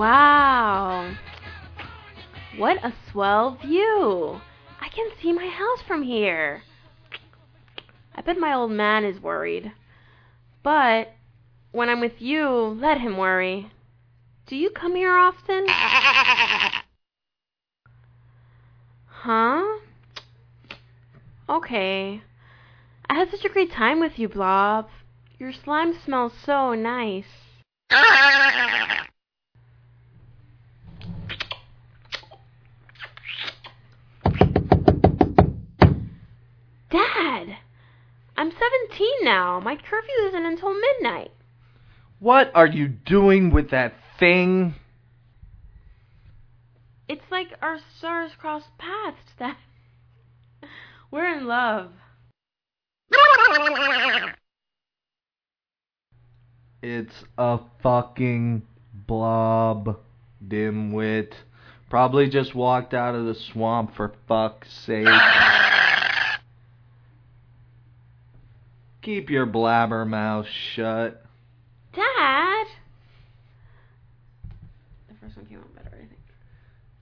Wow. What a swell view. I can see my house from here. I bet my old man is worried. But when I'm with you, let him worry. Do you come here often? Huh? Okay. I had such a great time with you, Blob. Your slime smells so nice. Dad! I'm 17 now. My curfew isn't until midnight. What are you doing with that thing? It's like our stars crossed paths that we're in love. It's a fucking blob, dimwit. Probably just walked out of the swamp for fuck's sake. Keep your blabbermouth shut. Dad! The first one came out better, I think.